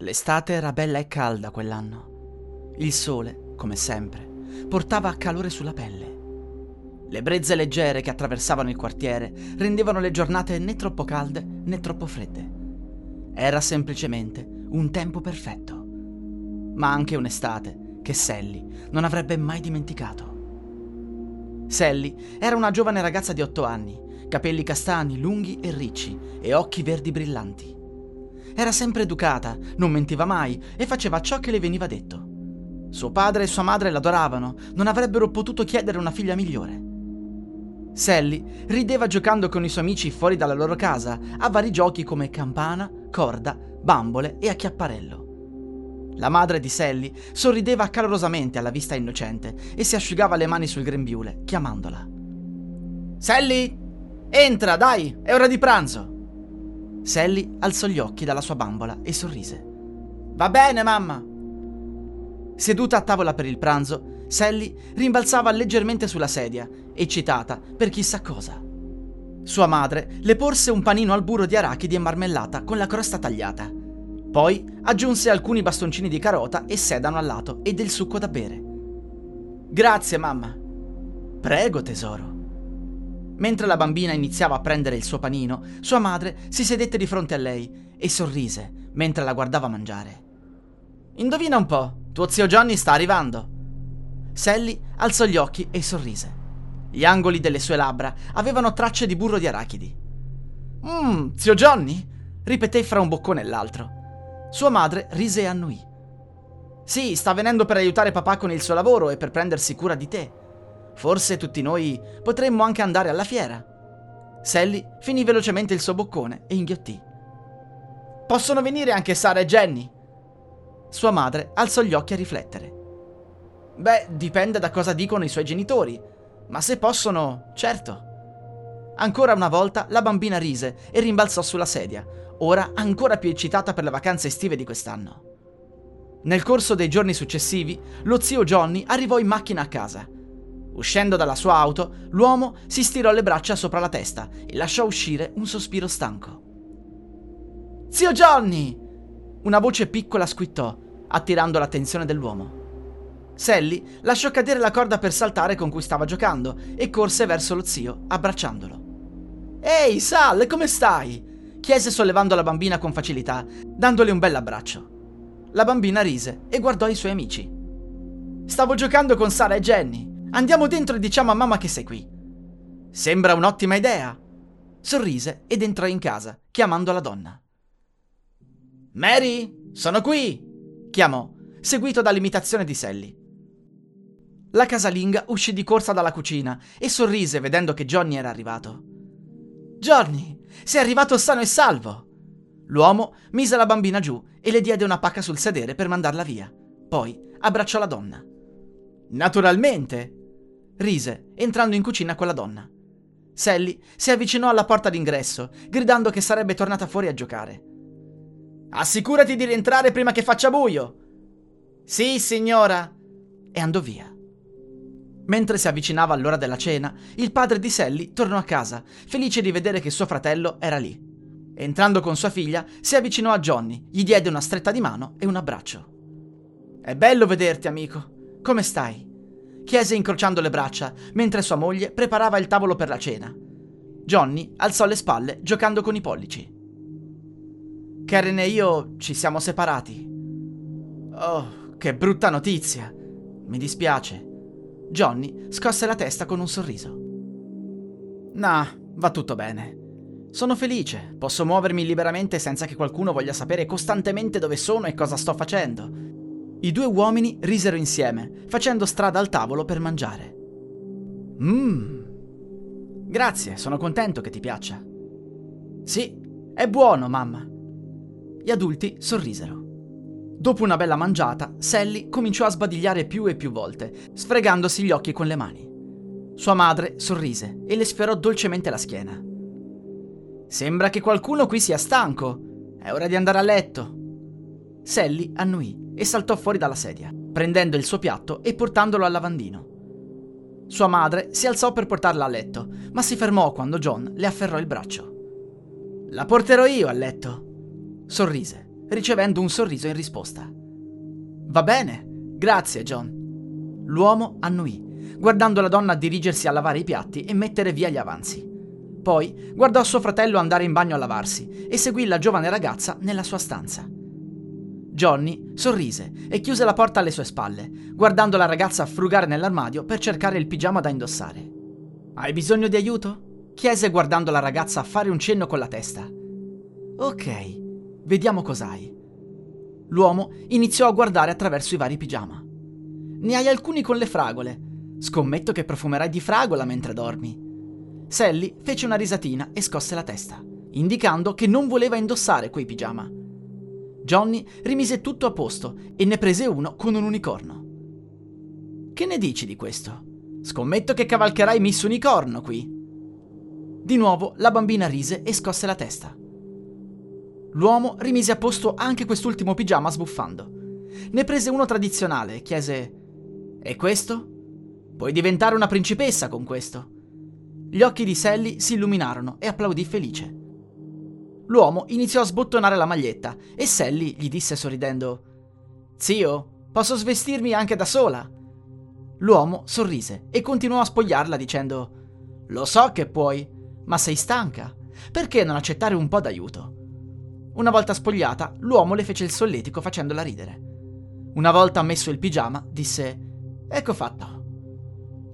L'estate era bella e calda quell'anno. Il sole, come sempre, portava calore sulla pelle. Le brezze leggere che attraversavano il quartiere rendevano le giornate né troppo calde né troppo fredde. Era semplicemente un tempo perfetto ma anche un'estate che Sally non avrebbe mai dimenticato. Sally era una giovane ragazza di otto anni, capelli castani, lunghi e ricci e occhi verdi brillanti. Era sempre educata, non mentiva mai e faceva ciò che le veniva detto. Suo padre e sua madre l'adoravano, non avrebbero potuto chiedere una figlia migliore. Sally rideva giocando con i suoi amici fuori dalla loro casa a vari giochi come campana, corda, bambole e acchiapparello. La madre di Sally sorrideva calorosamente alla vista innocente e si asciugava le mani sul grembiule, chiamandola. Sally! Entra, dai! È ora di pranzo! Sally alzò gli occhi dalla sua bambola e sorrise. Va bene, mamma! Seduta a tavola per il pranzo, Sally rimbalzava leggermente sulla sedia, eccitata per chissà cosa. Sua madre le porse un panino al burro di arachidi e marmellata con la crosta tagliata poi aggiunse alcuni bastoncini di carota e sedano al lato e del succo da bere. Grazie, mamma. Prego, tesoro. Mentre la bambina iniziava a prendere il suo panino, sua madre si sedette di fronte a lei e sorrise mentre la guardava mangiare. Indovina un po', tuo zio Johnny sta arrivando. Sally alzò gli occhi e sorrise. Gli angoli delle sue labbra avevano tracce di burro di arachidi. Mmm, zio Johnny? ripeté fra un boccone e l'altro. Sua madre rise e annui. Sì, sta venendo per aiutare papà con il suo lavoro e per prendersi cura di te. Forse tutti noi potremmo anche andare alla fiera. Sally finì velocemente il suo boccone e inghiottì. Possono venire anche Sara e Jenny? Sua madre alzò gli occhi a riflettere. Beh, dipende da cosa dicono i suoi genitori, ma se possono, certo. Ancora una volta la bambina rise e rimbalzò sulla sedia, ora ancora più eccitata per le vacanze estive di quest'anno. Nel corso dei giorni successivi, lo zio Johnny arrivò in macchina a casa. Uscendo dalla sua auto, l'uomo si stirò le braccia sopra la testa e lasciò uscire un sospiro stanco. Zio Johnny! Una voce piccola squittò, attirando l'attenzione dell'uomo. Sally lasciò cadere la corda per saltare con cui stava giocando e corse verso lo zio, abbracciandolo. Ehi, Sal, come stai? chiese sollevando la bambina con facilità, dandole un bell'abbraccio. La bambina rise e guardò i suoi amici. Stavo giocando con Sara e Jenny. Andiamo dentro e diciamo a mamma che sei qui. Sembra un'ottima idea. Sorrise ed entrò in casa, chiamando la donna. Mary, sono qui! chiamò, seguito dall'imitazione di Sally. La casalinga uscì di corsa dalla cucina e sorrise vedendo che Johnny era arrivato. Johnny, sei arrivato sano e salvo! L'uomo mise la bambina giù e le diede una pacca sul sedere per mandarla via. Poi abbracciò la donna. Naturalmente! Rise, entrando in cucina con la donna. Sally si avvicinò alla porta d'ingresso, gridando che sarebbe tornata fuori a giocare. Assicurati di rientrare prima che faccia buio! Sì, signora! E andò via. Mentre si avvicinava all'ora della cena, il padre di Sally tornò a casa, felice di vedere che suo fratello era lì. Entrando con sua figlia, si avvicinò a Johnny, gli diede una stretta di mano e un abbraccio. È bello vederti, amico. Come stai? Chiese incrociando le braccia, mentre sua moglie preparava il tavolo per la cena. Johnny alzò le spalle giocando con i pollici. Karen e io ci siamo separati. Oh, che brutta notizia. Mi dispiace. Johnny scosse la testa con un sorriso. Nah, va tutto bene. Sono felice, posso muovermi liberamente senza che qualcuno voglia sapere costantemente dove sono e cosa sto facendo. I due uomini risero insieme, facendo strada al tavolo per mangiare. Mmm. Grazie, sono contento che ti piaccia. Sì, è buono, mamma. Gli adulti sorrisero. Dopo una bella mangiata, Sally cominciò a sbadigliare più e più volte, sfregandosi gli occhi con le mani. Sua madre sorrise e le sfiorò dolcemente la schiena. Sembra che qualcuno qui sia stanco. È ora di andare a letto. Sally annuì e saltò fuori dalla sedia, prendendo il suo piatto e portandolo al lavandino. Sua madre si alzò per portarla a letto, ma si fermò quando John le afferrò il braccio. La porterò io a letto. Sorrise ricevendo un sorriso in risposta. Va bene, grazie John. L'uomo annuì, guardando la donna dirigersi a lavare i piatti e mettere via gli avanzi. Poi guardò suo fratello andare in bagno a lavarsi e seguì la giovane ragazza nella sua stanza. Johnny sorrise e chiuse la porta alle sue spalle, guardando la ragazza frugare nell'armadio per cercare il pigiama da indossare. Hai bisogno di aiuto? chiese guardando la ragazza fare un cenno con la testa. Ok, Vediamo cos'hai. L'uomo iniziò a guardare attraverso i vari pigiama. Ne hai alcuni con le fragole. Scommetto che profumerai di fragola mentre dormi. Sally fece una risatina e scosse la testa, indicando che non voleva indossare quei pigiama. Johnny rimise tutto a posto e ne prese uno con un unicorno. Che ne dici di questo? Scommetto che cavalcherai Miss Unicorno qui. Di nuovo la bambina rise e scosse la testa. L'uomo rimise a posto anche quest'ultimo pigiama sbuffando. Ne prese uno tradizionale e chiese: E questo? Puoi diventare una principessa con questo. Gli occhi di Sally si illuminarono e applaudì felice. L'uomo iniziò a sbottonare la maglietta e Sally gli disse sorridendo: Zio, posso svestirmi anche da sola? L'uomo sorrise e continuò a spogliarla dicendo: Lo so che puoi, ma sei stanca. Perché non accettare un po' d'aiuto? Una volta spogliata, l'uomo le fece il solletico facendola ridere. Una volta messo il pigiama, disse: Ecco fatto.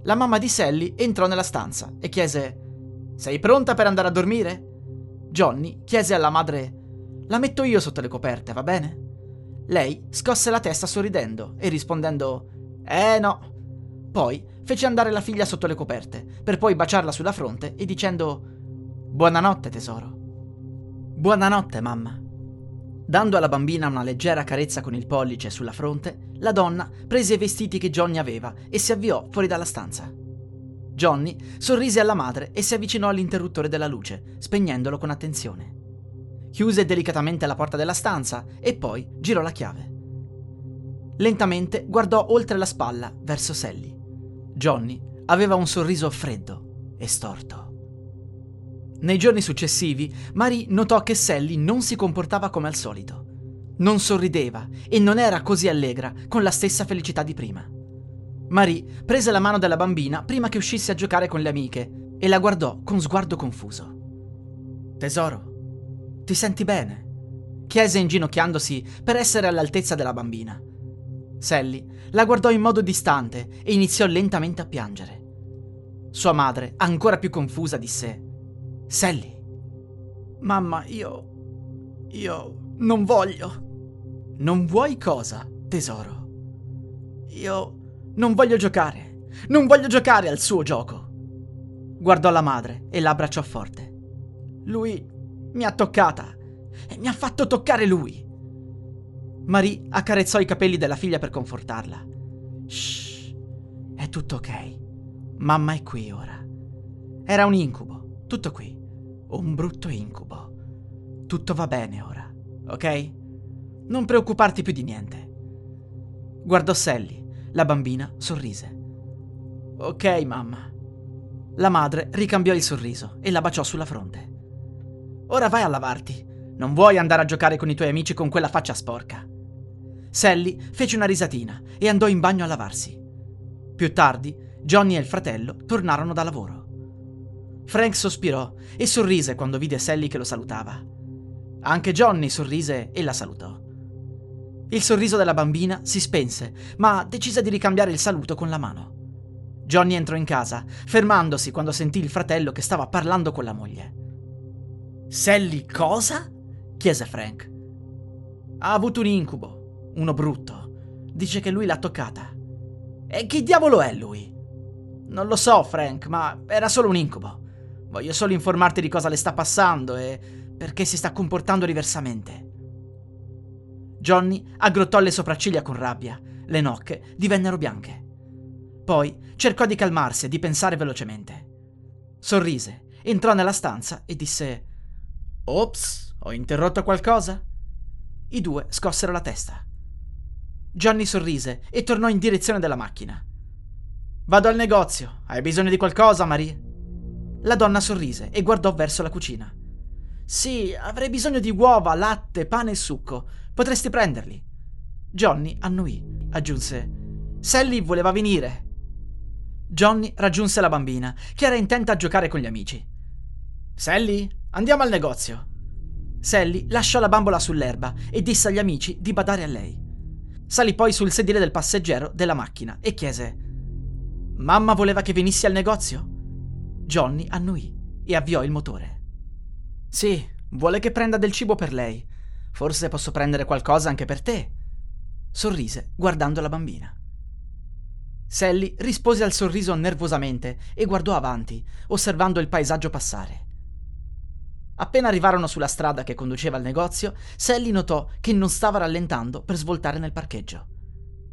La mamma di Sally entrò nella stanza e chiese: Sei pronta per andare a dormire? Johnny chiese alla madre: La metto io sotto le coperte, va bene? Lei scosse la testa sorridendo e rispondendo: Eh no. Poi fece andare la figlia sotto le coperte, per poi baciarla sulla fronte e dicendo: Buonanotte, tesoro. Buonanotte, mamma. Dando alla bambina una leggera carezza con il pollice sulla fronte, la donna prese i vestiti che Johnny aveva e si avviò fuori dalla stanza. Johnny sorrise alla madre e si avvicinò all'interruttore della luce, spegnendolo con attenzione. Chiuse delicatamente la porta della stanza e poi girò la chiave. Lentamente guardò oltre la spalla verso Sally. Johnny aveva un sorriso freddo e storto. Nei giorni successivi, Marie notò che Sally non si comportava come al solito. Non sorrideva e non era così allegra con la stessa felicità di prima. Marie prese la mano della bambina prima che uscisse a giocare con le amiche e la guardò con sguardo confuso. Tesoro, ti senti bene? chiese inginocchiandosi per essere all'altezza della bambina. Sally la guardò in modo distante e iniziò lentamente a piangere. Sua madre, ancora più confusa, disse Sally. Mamma, io... Io... Non voglio. Non vuoi cosa, tesoro? Io... Non voglio giocare. Non voglio giocare al suo gioco. Guardò la madre e la abbracciò forte. Lui mi ha toccata e mi ha fatto toccare lui. Marie accarezzò i capelli della figlia per confortarla. Shh, è tutto ok. Mamma è qui ora. Era un incubo, tutto qui. Un brutto incubo. Tutto va bene ora, ok? Non preoccuparti più di niente. Guardò Sally. La bambina sorrise. Ok, mamma. La madre ricambiò il sorriso e la baciò sulla fronte. Ora vai a lavarti. Non vuoi andare a giocare con i tuoi amici con quella faccia sporca. Sally fece una risatina e andò in bagno a lavarsi. Più tardi, Johnny e il fratello tornarono da lavoro. Frank sospirò e sorrise quando vide Sally che lo salutava. Anche Johnny sorrise e la salutò. Il sorriso della bambina si spense, ma decise di ricambiare il saluto con la mano. Johnny entrò in casa, fermandosi quando sentì il fratello che stava parlando con la moglie. Sally cosa? chiese Frank. Ha avuto un incubo, uno brutto. Dice che lui l'ha toccata. E chi diavolo è lui? Non lo so, Frank, ma era solo un incubo. Voglio solo informarti di cosa le sta passando e perché si sta comportando diversamente. Johnny aggrottò le sopracciglia con rabbia, le nocche divennero bianche. Poi cercò di calmarsi e di pensare velocemente. Sorrise, entrò nella stanza e disse Ops, ho interrotto qualcosa? I due scossero la testa. Johnny sorrise e tornò in direzione della macchina. Vado al negozio. Hai bisogno di qualcosa, Marie? La donna sorrise e guardò verso la cucina. Sì, avrei bisogno di uova, latte, pane e succo. Potresti prenderli. Johnny annuì. Aggiunse: Sally voleva venire. Johnny raggiunse la bambina, che era intenta a giocare con gli amici. Sally, andiamo al negozio. Sally lasciò la bambola sull'erba e disse agli amici di badare a lei. Salì poi sul sedile del passeggero della macchina e chiese: Mamma voleva che venissi al negozio? Johnny annuì e avviò il motore. Sì, vuole che prenda del cibo per lei. Forse posso prendere qualcosa anche per te. Sorrise guardando la bambina. Sally rispose al sorriso nervosamente e guardò avanti, osservando il paesaggio passare. Appena arrivarono sulla strada che conduceva al negozio, Sally notò che non stava rallentando per svoltare nel parcheggio.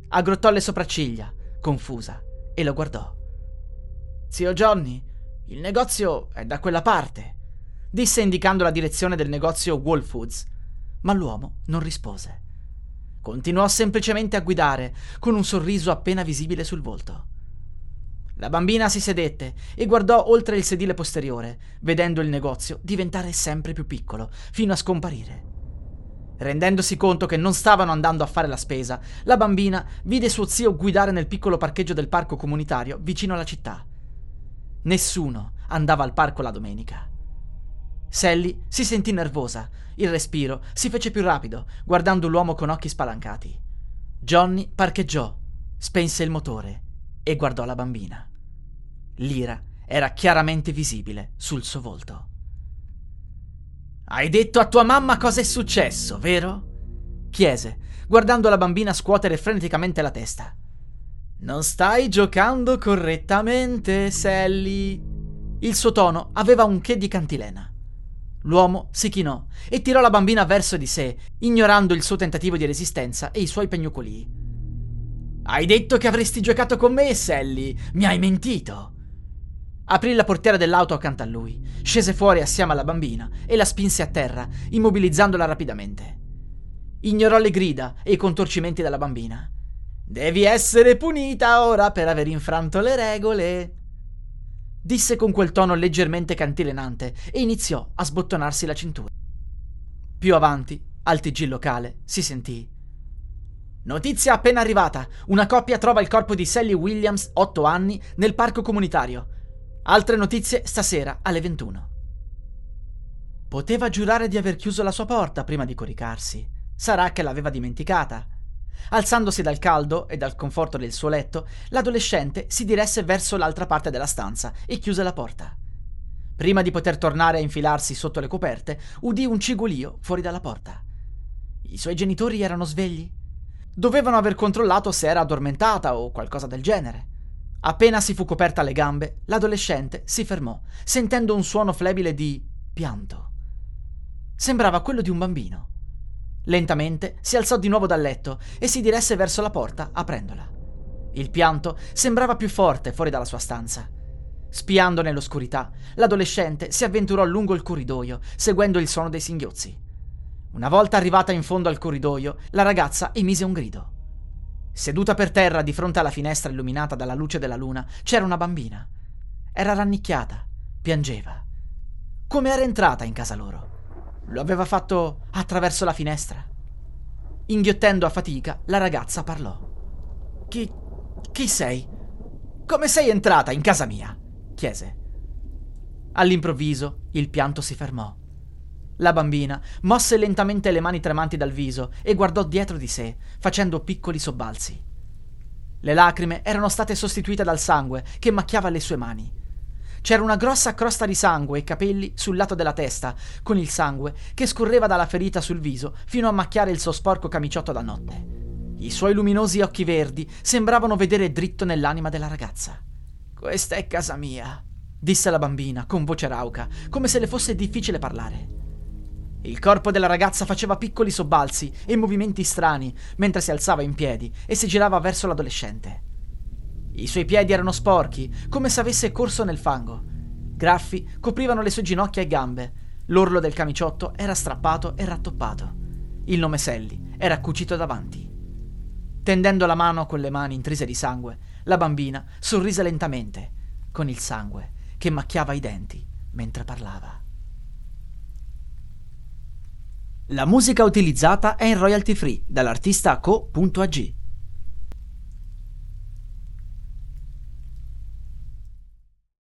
Aggrottò le sopracciglia, confusa, e lo guardò. Zio Johnny, il negozio è da quella parte, disse indicando la direzione del negozio Wall Foods, ma l'uomo non rispose. Continuò semplicemente a guidare, con un sorriso appena visibile sul volto. La bambina si sedette e guardò oltre il sedile posteriore, vedendo il negozio diventare sempre più piccolo, fino a scomparire. Rendendosi conto che non stavano andando a fare la spesa, la bambina vide suo zio guidare nel piccolo parcheggio del parco comunitario vicino alla città. Nessuno andava al parco la domenica. Sally si sentì nervosa, il respiro si fece più rapido, guardando l'uomo con occhi spalancati. Johnny parcheggiò, spense il motore e guardò la bambina. L'ira era chiaramente visibile sul suo volto. Hai detto a tua mamma cosa è successo, vero? chiese, guardando la bambina scuotere freneticamente la testa. Non stai giocando correttamente, Sally. Il suo tono aveva un che di cantilena. L'uomo si chinò e tirò la bambina verso di sé, ignorando il suo tentativo di resistenza e i suoi pegnucolii. Hai detto che avresti giocato con me, Sally. Mi hai mentito. Aprì la portiera dell'auto accanto a lui, scese fuori assieme alla bambina e la spinse a terra, immobilizzandola rapidamente. Ignorò le grida e i contorcimenti della bambina. Devi essere punita ora per aver infranto le regole. Disse con quel tono leggermente cantilenante e iniziò a sbottonarsi la cintura. Più avanti, al TG locale, si sentì Notizia appena arrivata. Una coppia trova il corpo di Sally Williams, 8 anni, nel parco comunitario. Altre notizie stasera alle 21. Poteva giurare di aver chiuso la sua porta prima di coricarsi. Sarà che l'aveva dimenticata. Alzandosi dal caldo e dal conforto del suo letto, l'adolescente si diresse verso l'altra parte della stanza e chiuse la porta. Prima di poter tornare a infilarsi sotto le coperte, udì un cigolio fuori dalla porta. I suoi genitori erano svegli? Dovevano aver controllato se era addormentata o qualcosa del genere. Appena si fu coperta le gambe, l'adolescente si fermò, sentendo un suono flebile di pianto. Sembrava quello di un bambino. Lentamente si alzò di nuovo dal letto e si diresse verso la porta, aprendola. Il pianto sembrava più forte fuori dalla sua stanza. Spiando nell'oscurità, l'adolescente si avventurò lungo il corridoio, seguendo il suono dei singhiozzi. Una volta arrivata in fondo al corridoio, la ragazza emise un grido. Seduta per terra di fronte alla finestra illuminata dalla luce della luna c'era una bambina. Era rannicchiata, piangeva. Come era entrata in casa loro? Lo aveva fatto attraverso la finestra. Inghiottendo a fatica, la ragazza parlò. Chi. chi sei? Come sei entrata in casa mia? chiese. All'improvviso il pianto si fermò. La bambina mosse lentamente le mani tremanti dal viso e guardò dietro di sé, facendo piccoli sobbalzi. Le lacrime erano state sostituite dal sangue che macchiava le sue mani. C'era una grossa crosta di sangue e capelli sul lato della testa, con il sangue che scorreva dalla ferita sul viso fino a macchiare il suo sporco camiciotto da notte. I suoi luminosi occhi verdi sembravano vedere dritto nell'anima della ragazza. Questa è casa mia, disse la bambina con voce rauca, come se le fosse difficile parlare. Il corpo della ragazza faceva piccoli sobbalzi e movimenti strani mentre si alzava in piedi e si girava verso l'adolescente. I suoi piedi erano sporchi, come se avesse corso nel fango. Graffi coprivano le sue ginocchia e gambe. L'orlo del camiciotto era strappato e rattoppato. Il nome Sally era cucito davanti. Tendendo la mano con le mani intrise di sangue, la bambina sorrise lentamente, con il sangue che macchiava i denti mentre parlava. La musica utilizzata è in royalty free dall'artista co.ag.